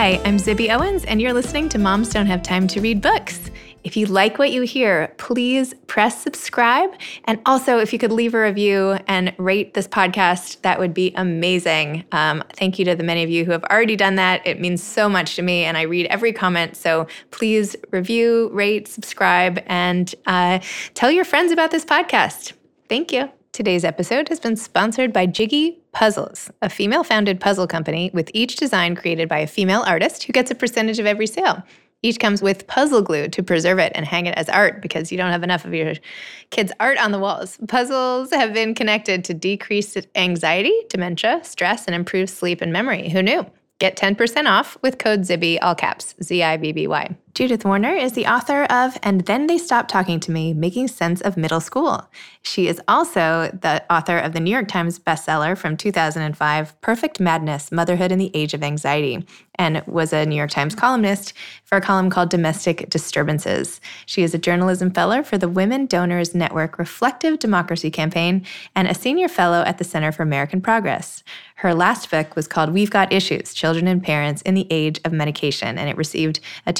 Hi, I'm Zibby Owens, and you're listening to Moms Don't Have Time to Read Books. If you like what you hear, please press subscribe. And also, if you could leave a review and rate this podcast, that would be amazing. Um, thank you to the many of you who have already done that. It means so much to me, and I read every comment. So please review, rate, subscribe, and uh, tell your friends about this podcast. Thank you. Today's episode has been sponsored by Jiggy Puzzles, a female founded puzzle company with each design created by a female artist who gets a percentage of every sale. Each comes with puzzle glue to preserve it and hang it as art because you don't have enough of your kids' art on the walls. Puzzles have been connected to decreased anxiety, dementia, stress, and improved sleep and memory. Who knew? Get 10% off with code ZIBBY, all caps, Z I B B Y. Judith Warner is the author of And Then They Stopped Talking to Me Making Sense of Middle School. She is also the author of the New York Times bestseller from 2005, Perfect Madness Motherhood in the Age of Anxiety, and was a New York Times columnist for a column called Domestic Disturbances. She is a journalism fellow for the Women Donors Network Reflective Democracy Campaign and a senior fellow at the Center for American Progress. Her last book was called We've Got Issues Children and Parents in the Age of Medication, and it received a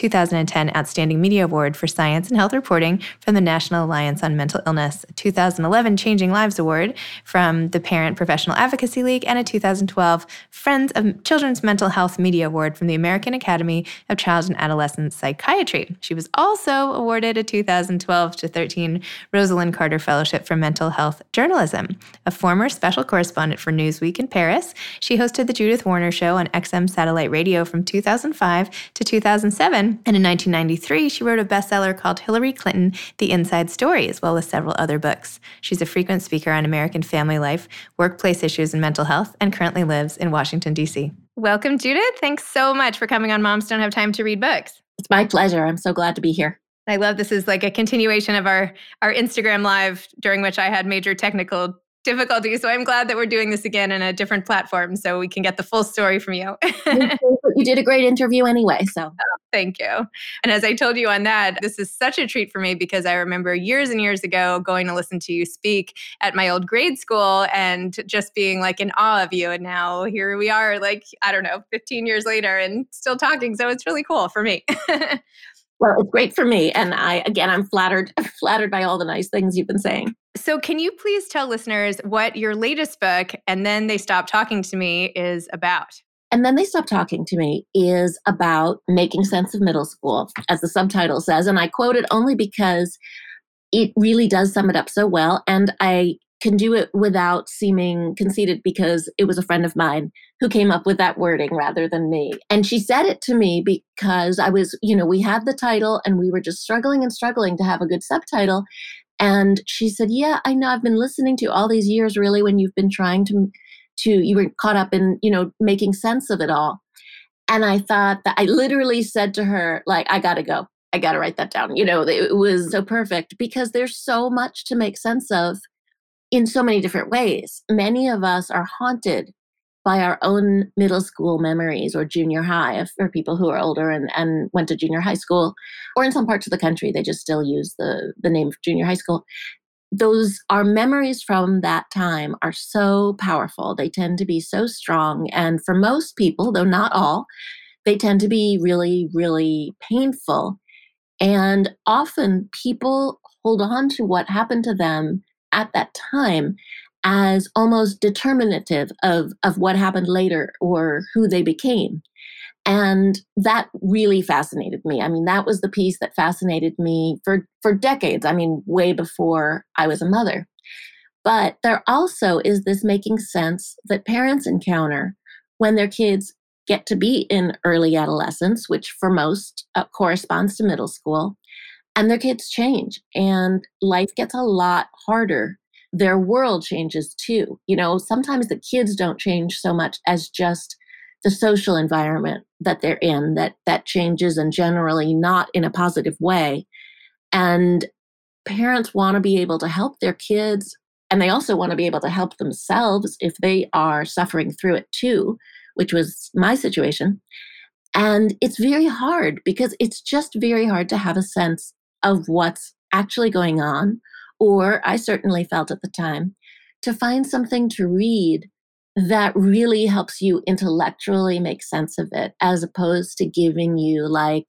2010 Outstanding Media Award for Science and Health Reporting from the National Alliance on Mental Illness, a 2011 Changing Lives Award from the Parent Professional Advocacy League, and a 2012 Friends of Children's Mental Health Media Award from the American Academy of Child and Adolescent Psychiatry. She was also awarded a 2012 to 13 Rosalynn Carter Fellowship for Mental Health Journalism. A former special correspondent for Newsweek in Paris, she hosted The Judith Warner Show on XM Satellite Radio from 2005 to 2007. And in 1993, she wrote a bestseller called Hillary Clinton The Inside Story, as well as several other books. She's a frequent speaker on American family life, workplace issues, and mental health, and currently lives in Washington, D.C. Welcome, Judith. Thanks so much for coming on Moms Don't Have Time to Read Books. It's my pleasure. I'm so glad to be here. I love this is like a continuation of our our Instagram live during which I had major technical difficulty. So I'm glad that we're doing this again in a different platform so we can get the full story from you. you did a great interview anyway. So oh, thank you. And as I told you on that, this is such a treat for me because I remember years and years ago going to listen to you speak at my old grade school and just being like in awe of you. And now here we are, like, I don't know, 15 years later and still talking. So it's really cool for me. Well, it's great for me. And I, again, I'm flattered, flattered by all the nice things you've been saying. So, can you please tell listeners what your latest book, And Then They Stopped Talking to Me, is about? And Then They Stopped Talking to Me is about making sense of middle school, as the subtitle says. And I quote it only because it really does sum it up so well. And I can do it without seeming conceited because it was a friend of mine who came up with that wording rather than me. And she said it to me because I was, you know, we had the title and we were just struggling and struggling to have a good subtitle. And she said, Yeah, I know I've been listening to all these years really when you've been trying to to you were caught up in, you know, making sense of it all. And I thought that I literally said to her, like, I gotta go. I gotta write that down. You know, it was so perfect because there's so much to make sense of in so many different ways. Many of us are haunted by our own middle school memories or junior high for people who are older and, and went to junior high school or in some parts of the country they just still use the, the name of junior high school. Those our memories from that time are so powerful. They tend to be so strong and for most people though not all they tend to be really really painful. And often people hold on to what happened to them at that time as almost determinative of, of what happened later or who they became. And that really fascinated me. I mean, that was the piece that fascinated me for, for decades. I mean, way before I was a mother. But there also is this making sense that parents encounter when their kids get to be in early adolescence, which for most uh, corresponds to middle school, and their kids change and life gets a lot harder their world changes too. You know, sometimes the kids don't change so much as just the social environment that they're in that that changes and generally not in a positive way. And parents want to be able to help their kids and they also want to be able to help themselves if they are suffering through it too, which was my situation. And it's very hard because it's just very hard to have a sense of what's actually going on or I certainly felt at the time, to find something to read that really helps you intellectually make sense of it as opposed to giving you like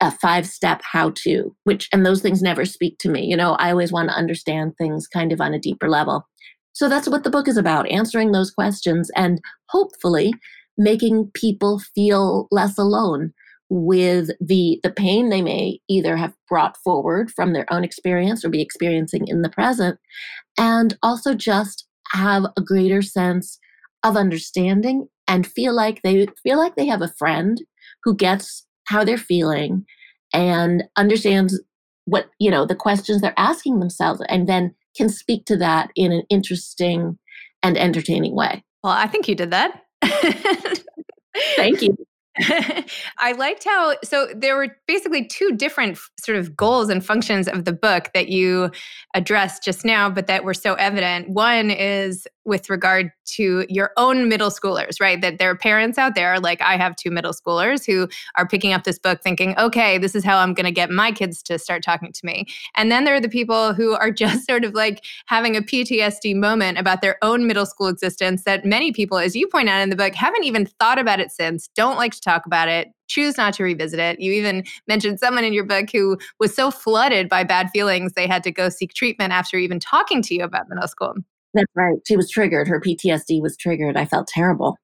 a five step how to which and those things never speak to me you know? I always want to understand things kind of on a deeper level. So that's what the book is about answering those questions and hopefully making people feel less alone with the the pain they may either have brought forward from their own experience or be experiencing in the present and also just have a greater sense of understanding and feel like they feel like they have a friend who gets how they're feeling and understands what you know the questions they're asking themselves and then can speak to that in an interesting and entertaining way. Well i think you did that. Thank you I liked how, so there were basically two different sort of goals and functions of the book that you addressed just now, but that were so evident. One is with regard to your own middle schoolers, right? That there are parents out there, like I have two middle schoolers who are picking up this book thinking, okay, this is how I'm going to get my kids to start talking to me. And then there are the people who are just sort of like having a PTSD moment about their own middle school existence that many people, as you point out in the book, haven't even thought about it since, don't like to talk about it, choose not to revisit it. You even mentioned someone in your book who was so flooded by bad feelings they had to go seek treatment after even talking to you about middle school. That's right. She was triggered. Her PTSD was triggered. I felt terrible.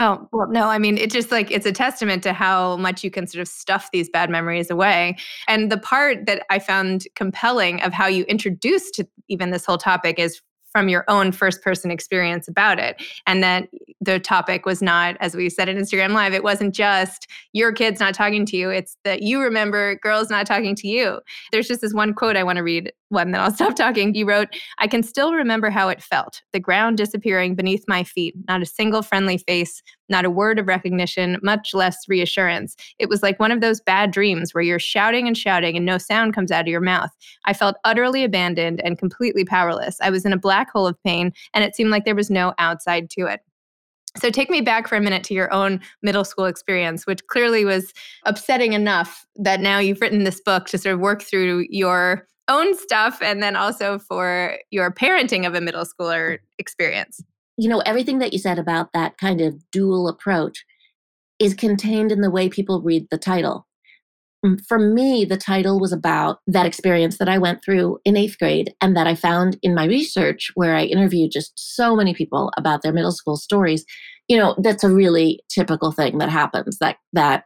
Oh, well, no, I mean, it's just like it's a testament to how much you can sort of stuff these bad memories away. And the part that I found compelling of how you introduced even this whole topic is from your own first person experience about it. And that the topic was not, as we said in Instagram Live, it wasn't just your kids not talking to you, it's that you remember girls not talking to you. There's just this one quote I want to read, one that I'll stop talking. You wrote, I can still remember how it felt the ground disappearing beneath my feet, not a single friendly face, not a word of recognition, much less reassurance. It was like one of those bad dreams where you're shouting and shouting and no sound comes out of your mouth. I felt utterly abandoned and completely powerless. I was in a black hole of pain, and it seemed like there was no outside to it. So take me back for a minute to your own middle school experience, which clearly was upsetting enough that now you've written this book to sort of work through your own stuff and then also for your parenting of a middle schooler mm. experience you know, everything that you said about that kind of dual approach is contained in the way people read the title. For me, the title was about that experience that I went through in eighth grade and that I found in my research, where I interviewed just so many people about their middle school stories. You know, that's a really typical thing that happens that, that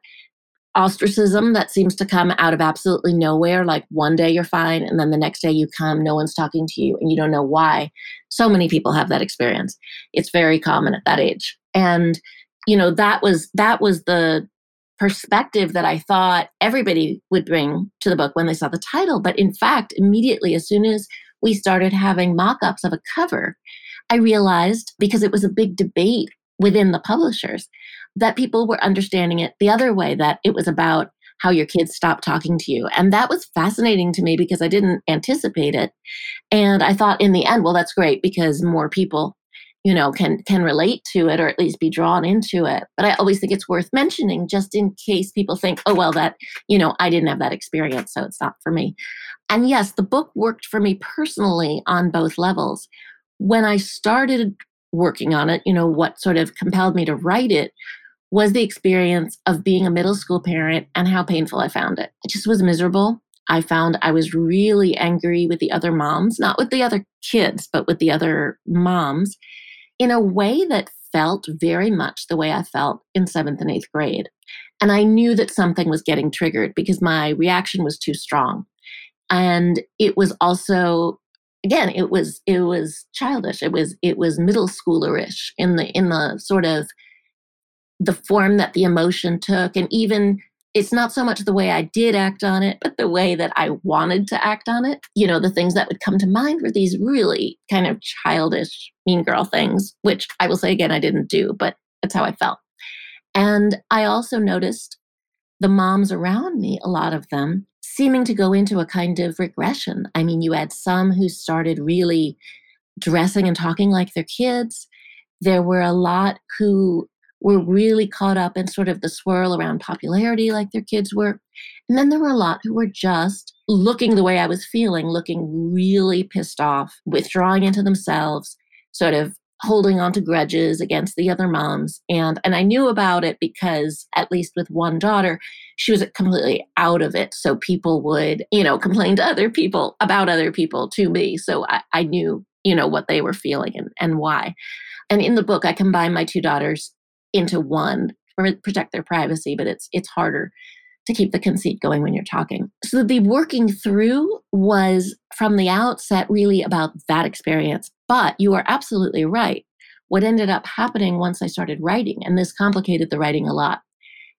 ostracism that seems to come out of absolutely nowhere. Like one day you're fine, and then the next day you come, no one's talking to you, and you don't know why. So many people have that experience. It's very common at that age. And, you know, that was that was the perspective that I thought everybody would bring to the book when they saw the title. But in fact, immediately as soon as we started having mock-ups of a cover, I realized because it was a big debate within the publishers that people were understanding it the other way, that it was about how your kids stopped talking to you. And that was fascinating to me because I didn't anticipate it. And I thought in the end, well, that's great because more people you know can can relate to it or at least be drawn into it but i always think it's worth mentioning just in case people think oh well that you know i didn't have that experience so it's not for me and yes the book worked for me personally on both levels when i started working on it you know what sort of compelled me to write it was the experience of being a middle school parent and how painful I found it. I just was miserable. I found I was really angry with the other moms, not with the other kids, but with the other moms in a way that felt very much the way I felt in seventh and eighth grade. And I knew that something was getting triggered because my reaction was too strong. And it was also again it was it was childish it was it was middle schoolerish in the in the sort of the form that the emotion took and even it's not so much the way I did act on it, but the way that I wanted to act on it. You know, the things that would come to mind were these really kind of childish, mean girl things, which I will say again, I didn't do, but that's how I felt. And I also noticed the moms around me, a lot of them, seeming to go into a kind of regression. I mean, you had some who started really dressing and talking like their kids. There were a lot who were really caught up in sort of the swirl around popularity like their kids were. And then there were a lot who were just looking the way I was feeling, looking really pissed off, withdrawing into themselves, sort of holding on to grudges against the other moms. And and I knew about it because at least with one daughter she was completely out of it. So people would you know complain to other people about other people to me. So I, I knew you know what they were feeling and, and why. And in the book I combine my two daughters into one or protect their privacy but it's it's harder to keep the conceit going when you're talking. So the working through was from the outset really about that experience. But you are absolutely right. What ended up happening once I started writing, and this complicated the writing a lot,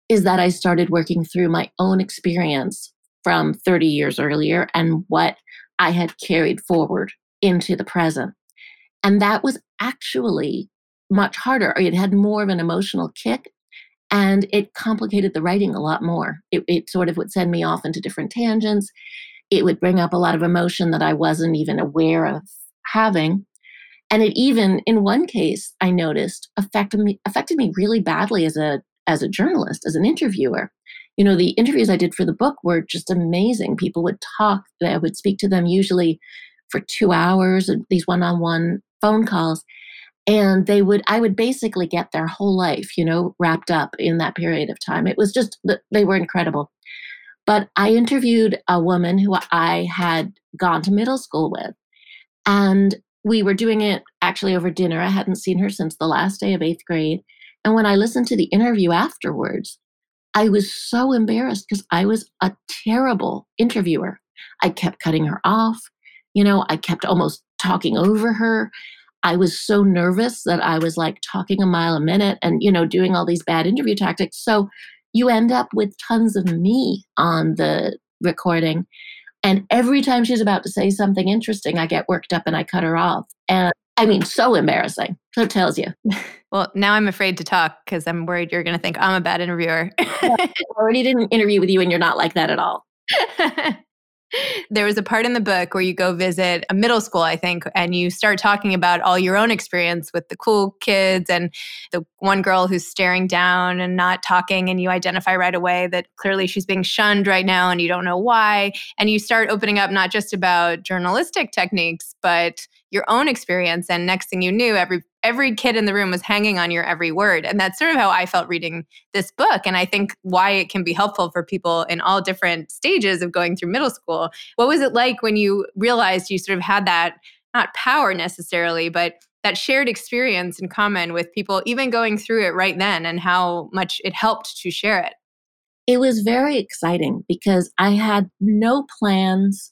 is that I started working through my own experience from 30 years earlier and what I had carried forward into the present. And that was actually much harder. It had more of an emotional kick and it complicated the writing a lot more. It, it, sort of would send me off into different tangents. It would bring up a lot of emotion that I wasn't even aware of having. And it even, in one case, I noticed affected me affected me really badly as a as a journalist, as an interviewer. You know, the interviews I did for the book were just amazing. People would talk. I would speak to them usually for two hours, these one-on-one phone calls and they would i would basically get their whole life you know wrapped up in that period of time. It was just they were incredible. But i interviewed a woman who i had gone to middle school with and we were doing it actually over dinner. I hadn't seen her since the last day of eighth grade and when i listened to the interview afterwards i was so embarrassed because i was a terrible interviewer. I kept cutting her off you know i kept almost talking over her I was so nervous that I was like talking a mile a minute and, you know, doing all these bad interview tactics. So you end up with tons of me on the recording. And every time she's about to say something interesting, I get worked up and I cut her off. And I mean, so embarrassing. So it tells you. Well, now I'm afraid to talk because I'm worried you're going to think I'm a bad interviewer. I already did an interview with you and you're not like that at all. there was a part in the book where you go visit a middle school, I think, and you start talking about all your own experience with the cool kids and the one girl who's staring down and not talking. And you identify right away that clearly she's being shunned right now and you don't know why. And you start opening up not just about journalistic techniques, but your own experience. And next thing you knew, every every kid in the room was hanging on your every word. And that's sort of how I felt reading this book. And I think why it can be helpful for people in all different stages of going through middle school. What was it like when you realized you sort of had that, not power necessarily, but that shared experience in common with people, even going through it right then, and how much it helped to share it? It was very exciting because I had no plans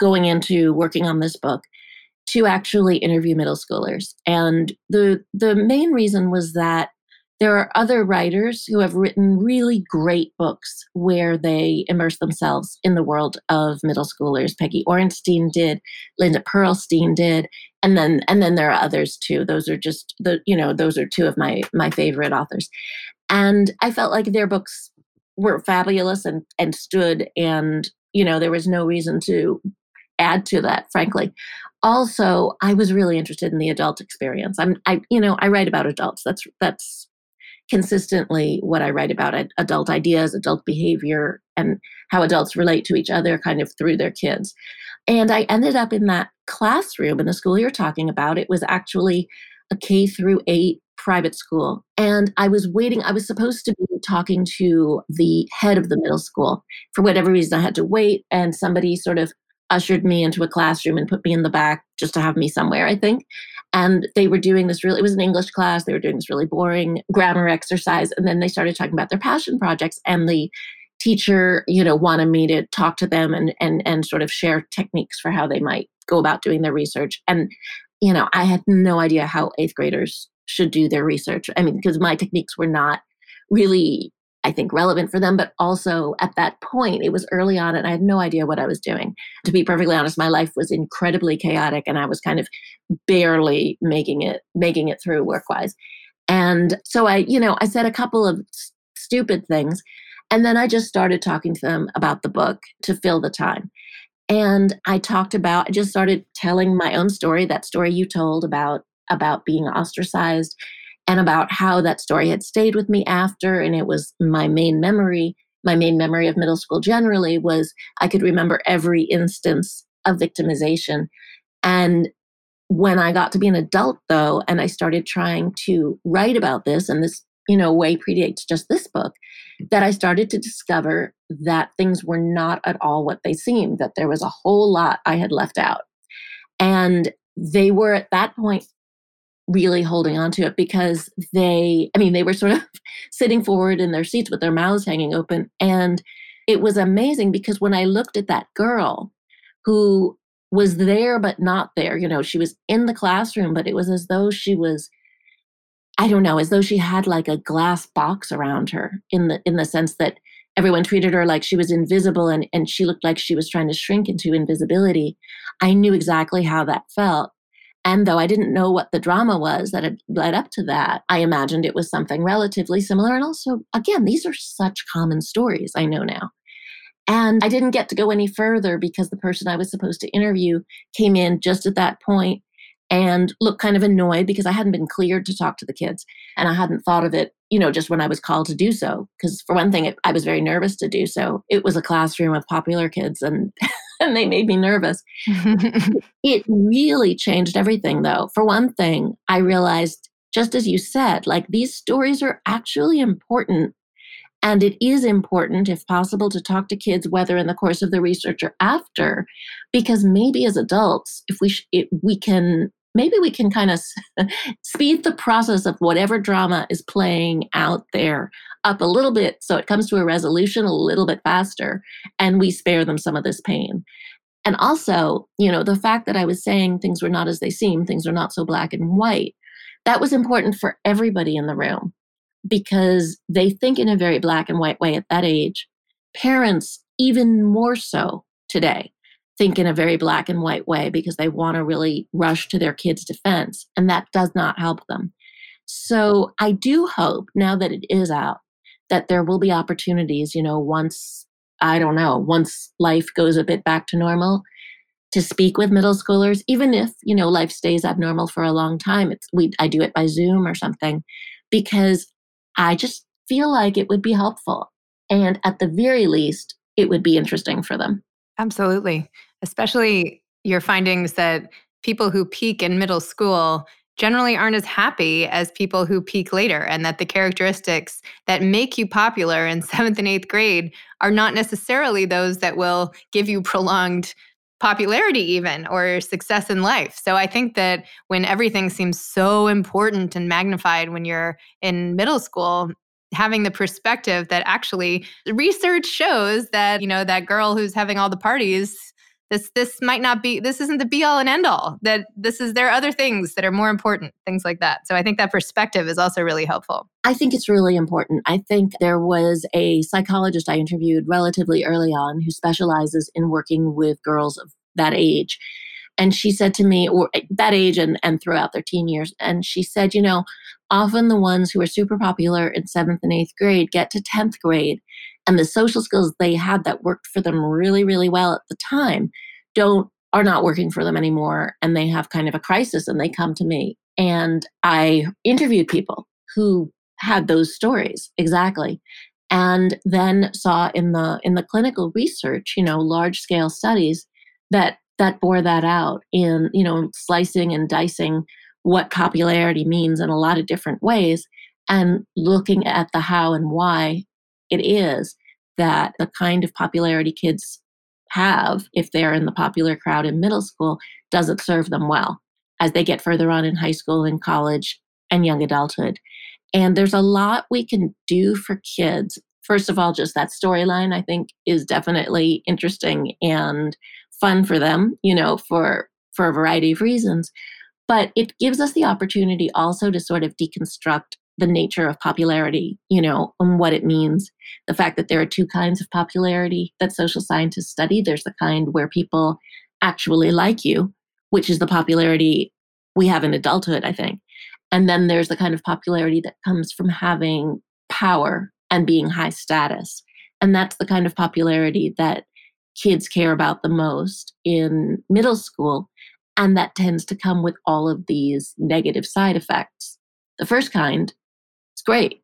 going into working on this book to actually interview middle schoolers. And the the main reason was that there are other writers who have written really great books where they immerse themselves in the world of middle schoolers. Peggy Orenstein did, Linda Perlstein did, and then and then there are others too. Those are just the you know those are two of my my favorite authors, and I felt like their books were fabulous and and stood and you know there was no reason to add to that frankly also i was really interested in the adult experience. I'm i you know i write about adults. That's that's consistently what i write about adult ideas adult behavior and how adults relate to each other kind of through their kids. And i ended up in that classroom in the school you're talking about. It was actually a k through 8 private school. And i was waiting i was supposed to be talking to the head of the middle school. For whatever reason i had to wait and somebody sort of ushered me into a classroom and put me in the back just to have me somewhere, I think. And they were doing this really, it was an English class. They were doing this really boring grammar exercise. And then they started talking about their passion projects. And the teacher, you know, wanted me to talk to them and, and, and sort of share techniques for how they might go about doing their research. And, you know, I had no idea how eighth graders should do their research. I mean, because my techniques were not really I think, relevant for them. But also at that point, it was early on and I had no idea what I was doing. To be perfectly honest, my life was incredibly chaotic and I was kind of barely making it, making it through work wise. And so I, you know, I said a couple of s- stupid things. And then I just started talking to them about the book to fill the time. And I talked about, I just started telling my own story, that story you told about about being ostracized and about how that story had stayed with me after. And it was my main memory. My main memory of middle school generally was I could remember every instance of victimization. And when I got to be an adult, though, and I started trying to write about this, and this, you know, way predates just this book, that I started to discover that things were not at all what they seemed, that there was a whole lot I had left out. And they were at that point really holding on to it because they, I mean, they were sort of sitting forward in their seats with their mouths hanging open. And it was amazing because when I looked at that girl who was there but not there, you know, she was in the classroom, but it was as though she was. I don't know, as though she had like a glass box around her in the in the sense that everyone treated her like she was invisible and, and she looked like she was trying to shrink into invisibility. I knew exactly how that felt. And though I didn't know what the drama was that had led up to that, I imagined it was something relatively similar. And also, again, these are such common stories I know now. And I didn't get to go any further because the person I was supposed to interview came in just at that point and looked kind of annoyed because I hadn't been cleared to talk to the kids. And I hadn't thought of it, you know, just when I was called to do so. Because for one thing, it, I was very nervous to do so. It was a classroom of popular kids and and they made me nervous. it really changed everything, though. For one thing, I realized, just as you said, like these stories are actually important. And it is important, if possible, to talk to kids, whether in the course of the research or after, because maybe as adults, if we sh- it, we can maybe we can kind of speed the process of whatever drama is playing out there up a little bit so it comes to a resolution a little bit faster and we spare them some of this pain. And also, you know, the fact that I was saying things were not as they seem, things are not so black and white, that was important for everybody in the room because they think in a very black and white way at that age. Parents, even more so today, think in a very black and white way because they want to really rush to their kids' defense, and that does not help them. So I do hope now that it is out that there will be opportunities, you know, once, I don't know, once life goes a bit back to normal to speak with middle schoolers, even if, you know, life stays abnormal for a long time. It's we I do it by Zoom or something because I just feel like it would be helpful. And at the very least, it would be interesting for them. Absolutely especially your findings that people who peak in middle school generally aren't as happy as people who peak later, and that the characteristics that make you popular in seventh and eighth grade are not necessarily those that will give you prolonged popularity, even or success in life. So I think that when everything seems so important and magnified when you're in middle school, having the perspective that actually research shows that, you know, that girl who's having all the parties this this might not be this isn't the be all and end all that this is there are other things that are more important things like that. So i think that perspective is also really helpful. I think it's really important. I think there was a psychologist i interviewed relatively early on who specializes in working with girls of that age and she said to me or eh, that age and, and throughout their teen years and she said you know often the ones who are super popular in seventh and eighth grade get to 10th grade and the social skills they had that worked for them really really well at the time don't are not working for them anymore and they have kind of a crisis and they come to me. And i interviewed people who had those stories exactly. And then saw in the in the clinical research you know large scale studies that that bore that out in you know slicing and dicing what popularity means in a lot of different ways and looking at the how and why it is that the kind of popularity kids have if they're in the popular crowd in middle school doesn't serve them well as they get further on in high school and college and young adulthood. And there's a lot we can do for kids. First of all, just that storyline I think is definitely interesting and fun for them, you know, for for a variety of reasons. But it gives us the opportunity also to sort of deconstruct the nature of popularity, you know, and what it means. The fact that there are two kinds of popularity that social scientists study. There's the kind where people actually like you, which is the popularity we have in adulthood, I think. And then there's the kind of popularity that comes from having power and being high status. And that's the kind of popularity that kids care about the most in middle school. And that tends to come with all of these negative side effects. The first kind it's great.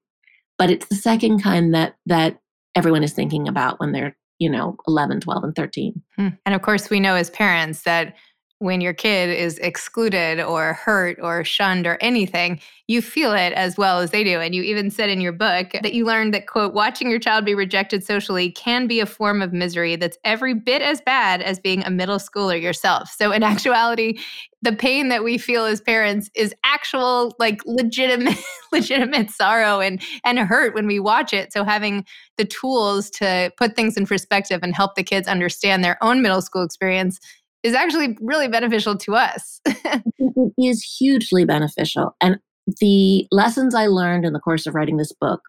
But it's the second kind that that everyone is thinking about when they're, you know, 11, 12 and 13. Hmm. And of course, we know as parents that when your kid is excluded or hurt or shunned or anything, you feel it as well as they do. And you even said in your book that you learned that, quote, watching your child be rejected socially can be a form of misery that's every bit as bad as being a middle schooler yourself. So, in actuality, the pain that we feel as parents is actual, like legitimate, legitimate sorrow and, and hurt when we watch it. So, having the tools to put things in perspective and help the kids understand their own middle school experience is actually really beneficial to us. it is hugely beneficial. And the lessons I learned in the course of writing this book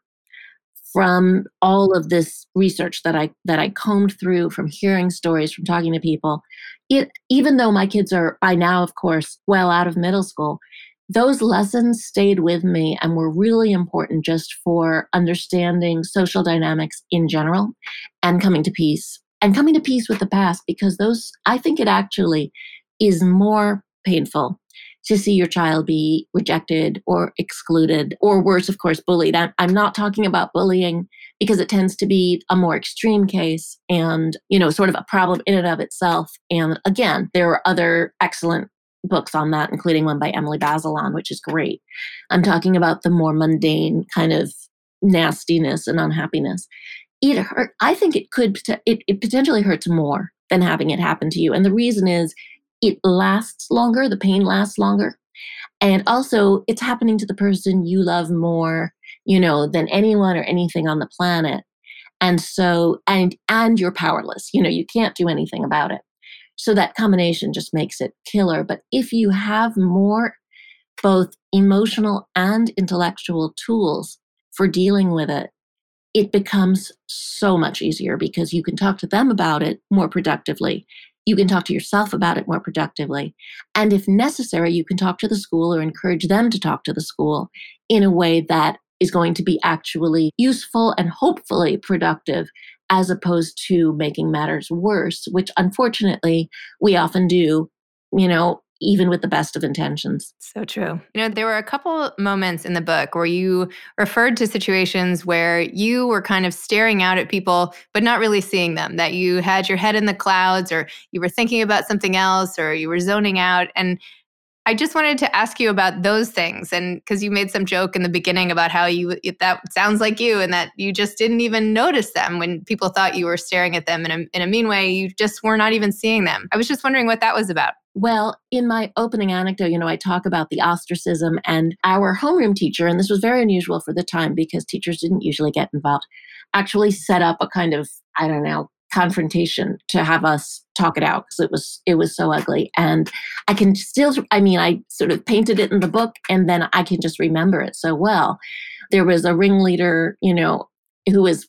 from all of this research that I that I combed through from hearing stories from talking to people it even though my kids are by now of course well out of middle school those lessons stayed with me and were really important just for understanding social dynamics in general and coming to peace and coming to peace with the past because those I think it actually is more painful to see your child be rejected or excluded, or worse, of course, bullied. I'm, not talking about bullying because it tends to be a more extreme case and, you know, sort of a problem in and of itself. And again, there are other excellent books on that, including one by Emily Bazelon, which is great. I'm talking about the more mundane kind of nastiness and unhappiness. It hurt. I think it could. It, it potentially hurts more than having it happen to you, and the reason is it lasts longer, the pain lasts longer. And also, it's happening to the person you love more, you know, than anyone or anything on the planet. And so, and and you're powerless. You know, you can't do anything about it. So that combination just makes it killer. But if you have more both emotional and intellectual tools for dealing with it, it becomes so much easier because you can talk to them about it more productively you can talk to yourself about it more productively. And if necessary, you can talk to the school or encourage them to talk to the school in a way that is going to be actually useful and hopefully productive as opposed to making matters worse, which unfortunately we often do, you know, even with the best of intentions. So true. You know, there were a couple moments in the book where you referred to situations where you were kind of staring out at people, but not really seeing them, that you had your head in the clouds or you were thinking about something else or you were zoning out. And I just wanted to ask you about those things. And because you made some joke in the beginning about how you, that sounds like you and that you just didn't even notice them when people thought you were staring at them in a, in a mean way. You just were not even seeing them. I was just wondering what that was about. Well, in my opening anecdote, you know, I talk about the ostracism and our homeroom teacher, and this was very unusual for the time because teachers didn't usually get involved, actually set up a kind of, I don't know, confrontation to have us talk it out because it was it was so ugly. And i can still i mean i sort of painted it in the book and then i can just remember it so well. There was a ringleader you know who was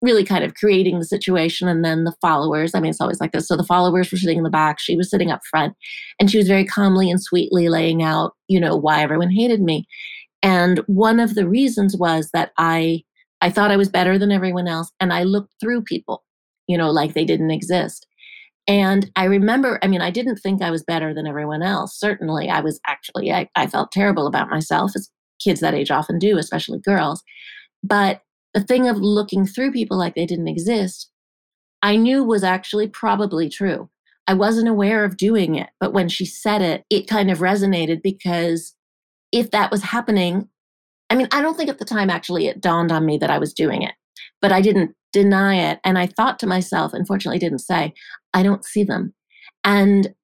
really kind of creating the situation and then the followers i mean it's always like this. So the followers were sitting in the back. She was sitting up front and she was very calmly and sweetly laying out you know why everyone hated me. And one of the reasons was that i i thought i was better than everyone else and i looked through people you know like they didn't exist. And i remember i mean i didn't think i was better than everyone else. Certainly i was actually i, I felt terrible about myself as kids that age often do especially girls. But the thing of looking through people like they didn't exist, I knew was actually probably true. I wasn't aware of doing it, but when she said it, it kind of resonated because if that was happening, I mean, I don't think at the time actually it dawned on me that I was doing it, but I didn't deny it. And I thought to myself, unfortunately, didn't say, I don't see them. And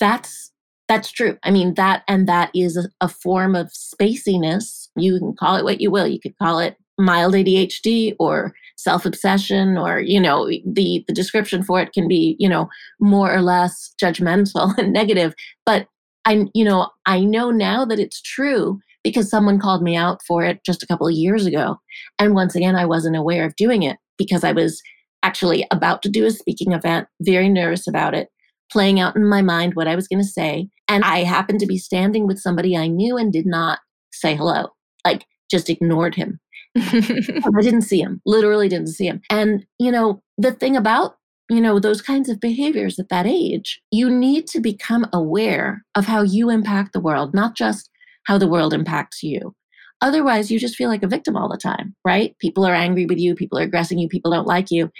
that's that's true. I mean, that and that is a, a form of spaciness. You can call it what you will. You could call it mild ADHD or self-obsession or you know the the description for it can be you know more or less judgmental and negative but I you know I know now that it's true because someone called me out for it just a couple of years ago. And once again I wasn't aware of doing it because I was actually about to do a speaking event very nervous about it playing out in my mind what I was going to say. And I happened to be standing with somebody I knew and did not say hello like just ignored him. I didn't see him, literally didn't see him. And, you know, the thing about, you know, those kinds of behaviors at that age, you need to become aware of how you impact the world, not just how the world impacts you. Otherwise, you just feel like a victim all the time, right? People are angry with you, people are aggressing you, people don't like you.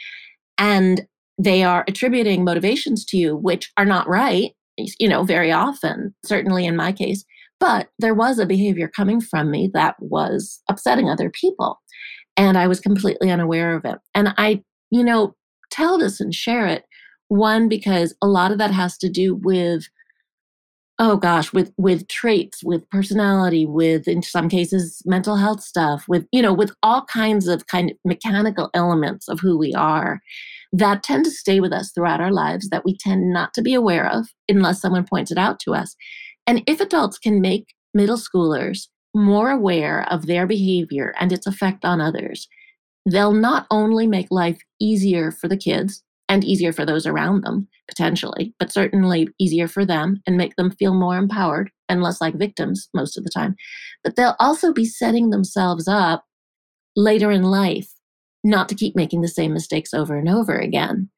And they are attributing motivations to you, which are not right. you know, very often, certainly in my case. But there was a behavior coming from me that was upsetting other people. And I was completely unaware of it. And I, you know, tell this and share it. One, because a lot of that has to do with oh gosh with with traits with personality with in some cases mental health stuff with you know with all kinds of kind of mechanical elements of who we are that tend to stay with us throughout our lives that we tend not to be aware of unless someone points it out to us and if adults can make middle schoolers more aware of their behavior and its effect on others they'll not only make life easier for the kids and easier for those around them, potentially, but certainly easier for them and make them feel more empowered and less like victims most of the time. But they'll also be setting themselves up later in life not to keep making the same mistakes over and over again.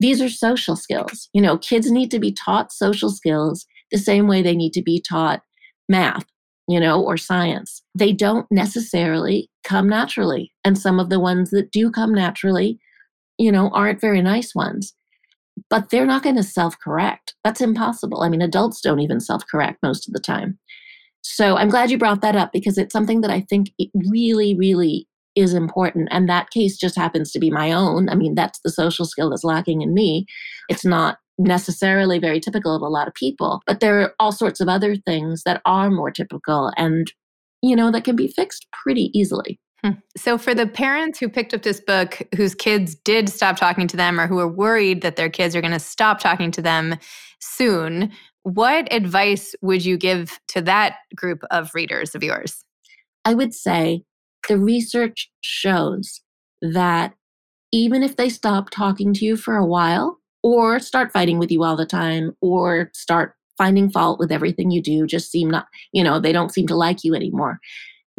These are social skills. You know, kids need to be taught social skills the same way they need to be taught math, you know, or science. They don't necessarily come naturally. And some of the ones that do come naturally you know, aren't very nice ones. But they're not going to self correct. That's impossible. I mean, adults don't even self correct most of the time. So I'm glad you brought that up because it's something that I think it really, really is important. And that case just happens to be my own. I mean, that's the social skill that's lacking in me. It's not necessarily very typical of a lot of people, but there are all sorts of other things that are more typical and, you know, that can be fixed pretty easily. Hmm. So, for the parents who picked up this book whose kids did stop talking to them or who are worried that their kids are going to stop talking to them soon, what advice would you give to that group of readers of yours? I would say the research shows that even if they stop talking to you for a while, or start fighting with you all the time, or start finding fault with everything you do, just seem not, you know, they don't seem to like you anymore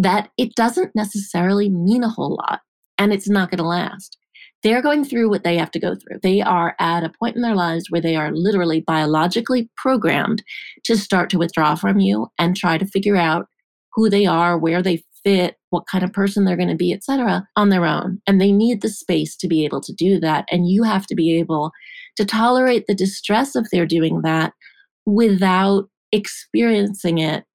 that it doesn't necessarily mean a whole lot and it's not going to last. They're going through what they have to go through. They are at a point in their lives where they are literally biologically programmed to start to withdraw from you and try to figure out who they are, where they fit, what kind of person they're going to be, etc., on their own. And they need the space to be able to do that. And you have to be able to tolerate the distress of their doing that without experiencing it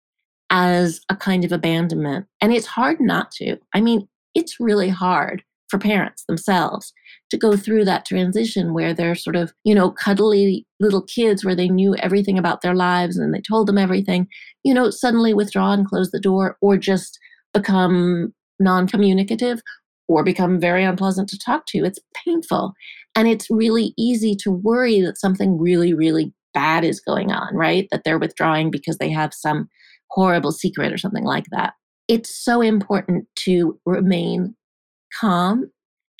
as a kind of abandonment. And it's hard not to. I mean, it's really hard for parents themselves to go through that transition where they're sort of, you know, cuddly little kids where they knew everything about their lives and they told them everything, you know, suddenly withdraw and close the door or just become non communicative or become very unpleasant to talk to. It's painful. And it's really easy to worry that something really, really bad is going on, right? That they're withdrawing because they have some horrible secret or something like that. It's so important to remain calm,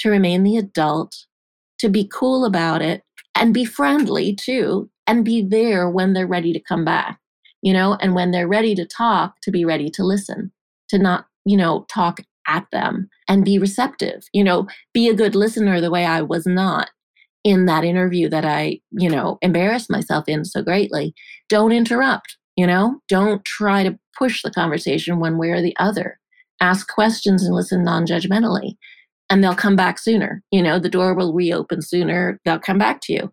to remain the adult, to be cool about it, and be friendly too, and be there when they're ready to come back, you know, and when they're ready to talk, to be ready to listen, to not, you know, talk at them and be receptive, you know, be a good listener the way I was not in that interview that I, you know, embarrassed myself in so greatly. Don't interrupt. You know, don't try to push the conversation one way or the other. Ask questions and listen non judgmentally, and they'll come back sooner. You know, the door will reopen sooner. They'll come back to you.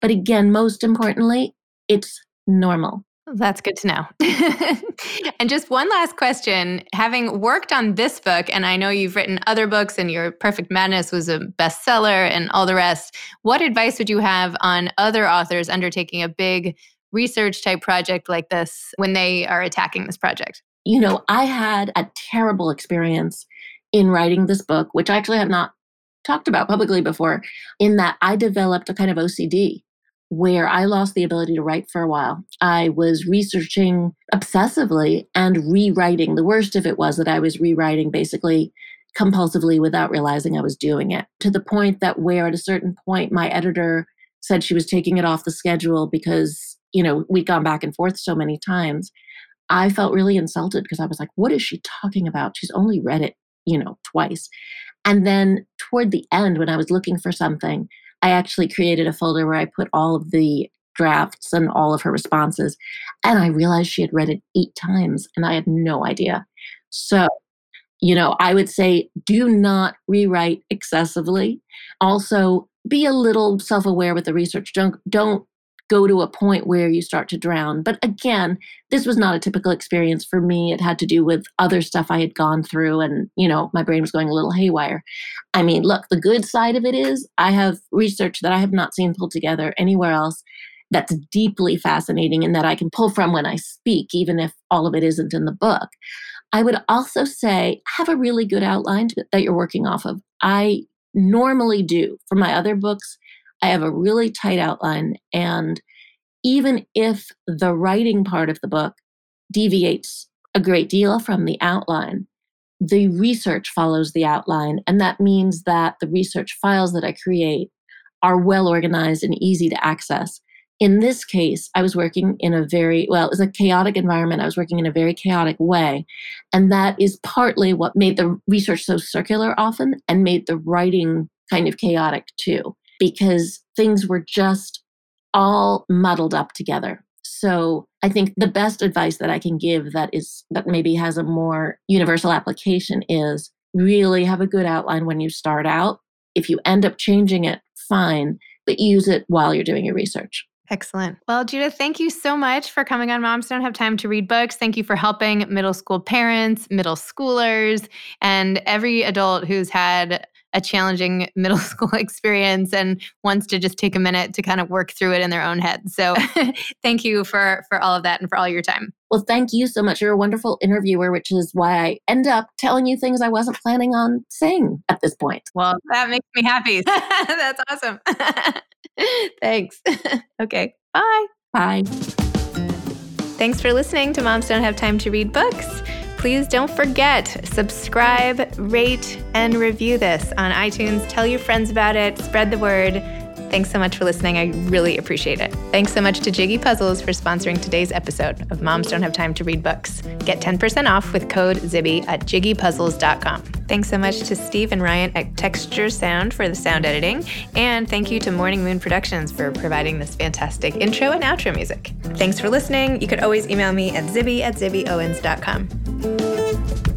But again, most importantly, it's normal. That's good to know. and just one last question. Having worked on this book, and I know you've written other books, and your Perfect Madness was a bestseller and all the rest, what advice would you have on other authors undertaking a big research type project like this when they are attacking this project? You know, I had a terrible experience in writing this book, which I actually have not talked about publicly before, in that I developed a kind of OCD where I lost the ability to write for a while. I was researching obsessively and rewriting. The worst of it was that I was rewriting basically compulsively without realizing I was doing it to the point that where at a certain point my editor said she was taking it off the schedule because you know, we'd gone back and forth so many times. I felt really insulted because I was like, what is she talking about? She's only read it, you know, twice. And then toward the end, when I was looking for something, I actually created a folder where I put all of the drafts and all of her responses. And I realized she had read it eight times and I had no idea. So, you know, I would say do not rewrite excessively. Also, be a little self aware with the research. Don't, don't go to a point where you start to drown. But again, this was not a typical experience for me. It had to do with other stuff I had gone through and, you know, my brain was going a little haywire. I mean, look, the good side of it is I have research that I have not seen pulled together anywhere else that's deeply fascinating and that I can pull from when I speak, even if all of it isn't in the book. I would also say have a really good outline that you're working off of. I normally do for my other books. I have a really tight outline. And even if the writing part of the book deviates a great deal from the outline, the research follows the outline. And that means that the research files that I create are well organized and easy to access. In this case, I was working in a very, well, it was a chaotic environment. I was working in a very chaotic way. And that is partly what made the research so circular often and made the writing kind of chaotic too because things were just all muddled up together. So I think the best advice that I can give that is that maybe has a more universal application is really have a good outline when you start out. If you end up changing it, fine, but use it while you're doing your research. Excellent. Well, Judith, thank you so much for coming on Moms Don't Have Time to Read Books. Thank you for helping middle school parents, middle schoolers, and every adult who's had a challenging middle school experience and wants to just take a minute to kind of work through it in their own head. So thank you for for all of that and for all your time. Well, thank you so much. You're a wonderful interviewer, which is why I end up telling you things I wasn't planning on saying at this point. Well, that makes me happy. That's awesome. Thanks. okay. Bye. Bye. Thanks for listening to Moms Don't Have Time to Read Books please don't forget subscribe, rate, and review this on iTunes. Tell your friends about it, spread the word. Thanks so much for listening. I really appreciate it. Thanks so much to Jiggy Puzzles for sponsoring today's episode of Moms Don't Have Time to Read Books. Get 10% off with code ZIBBY at jiggypuzzles.com. Thanks so much to Steve and Ryan at Texture Sound for the sound editing. And thank you to Morning Moon Productions for providing this fantastic intro and outro music. Thanks for listening. You could always email me at zibby at zibbyowens.com.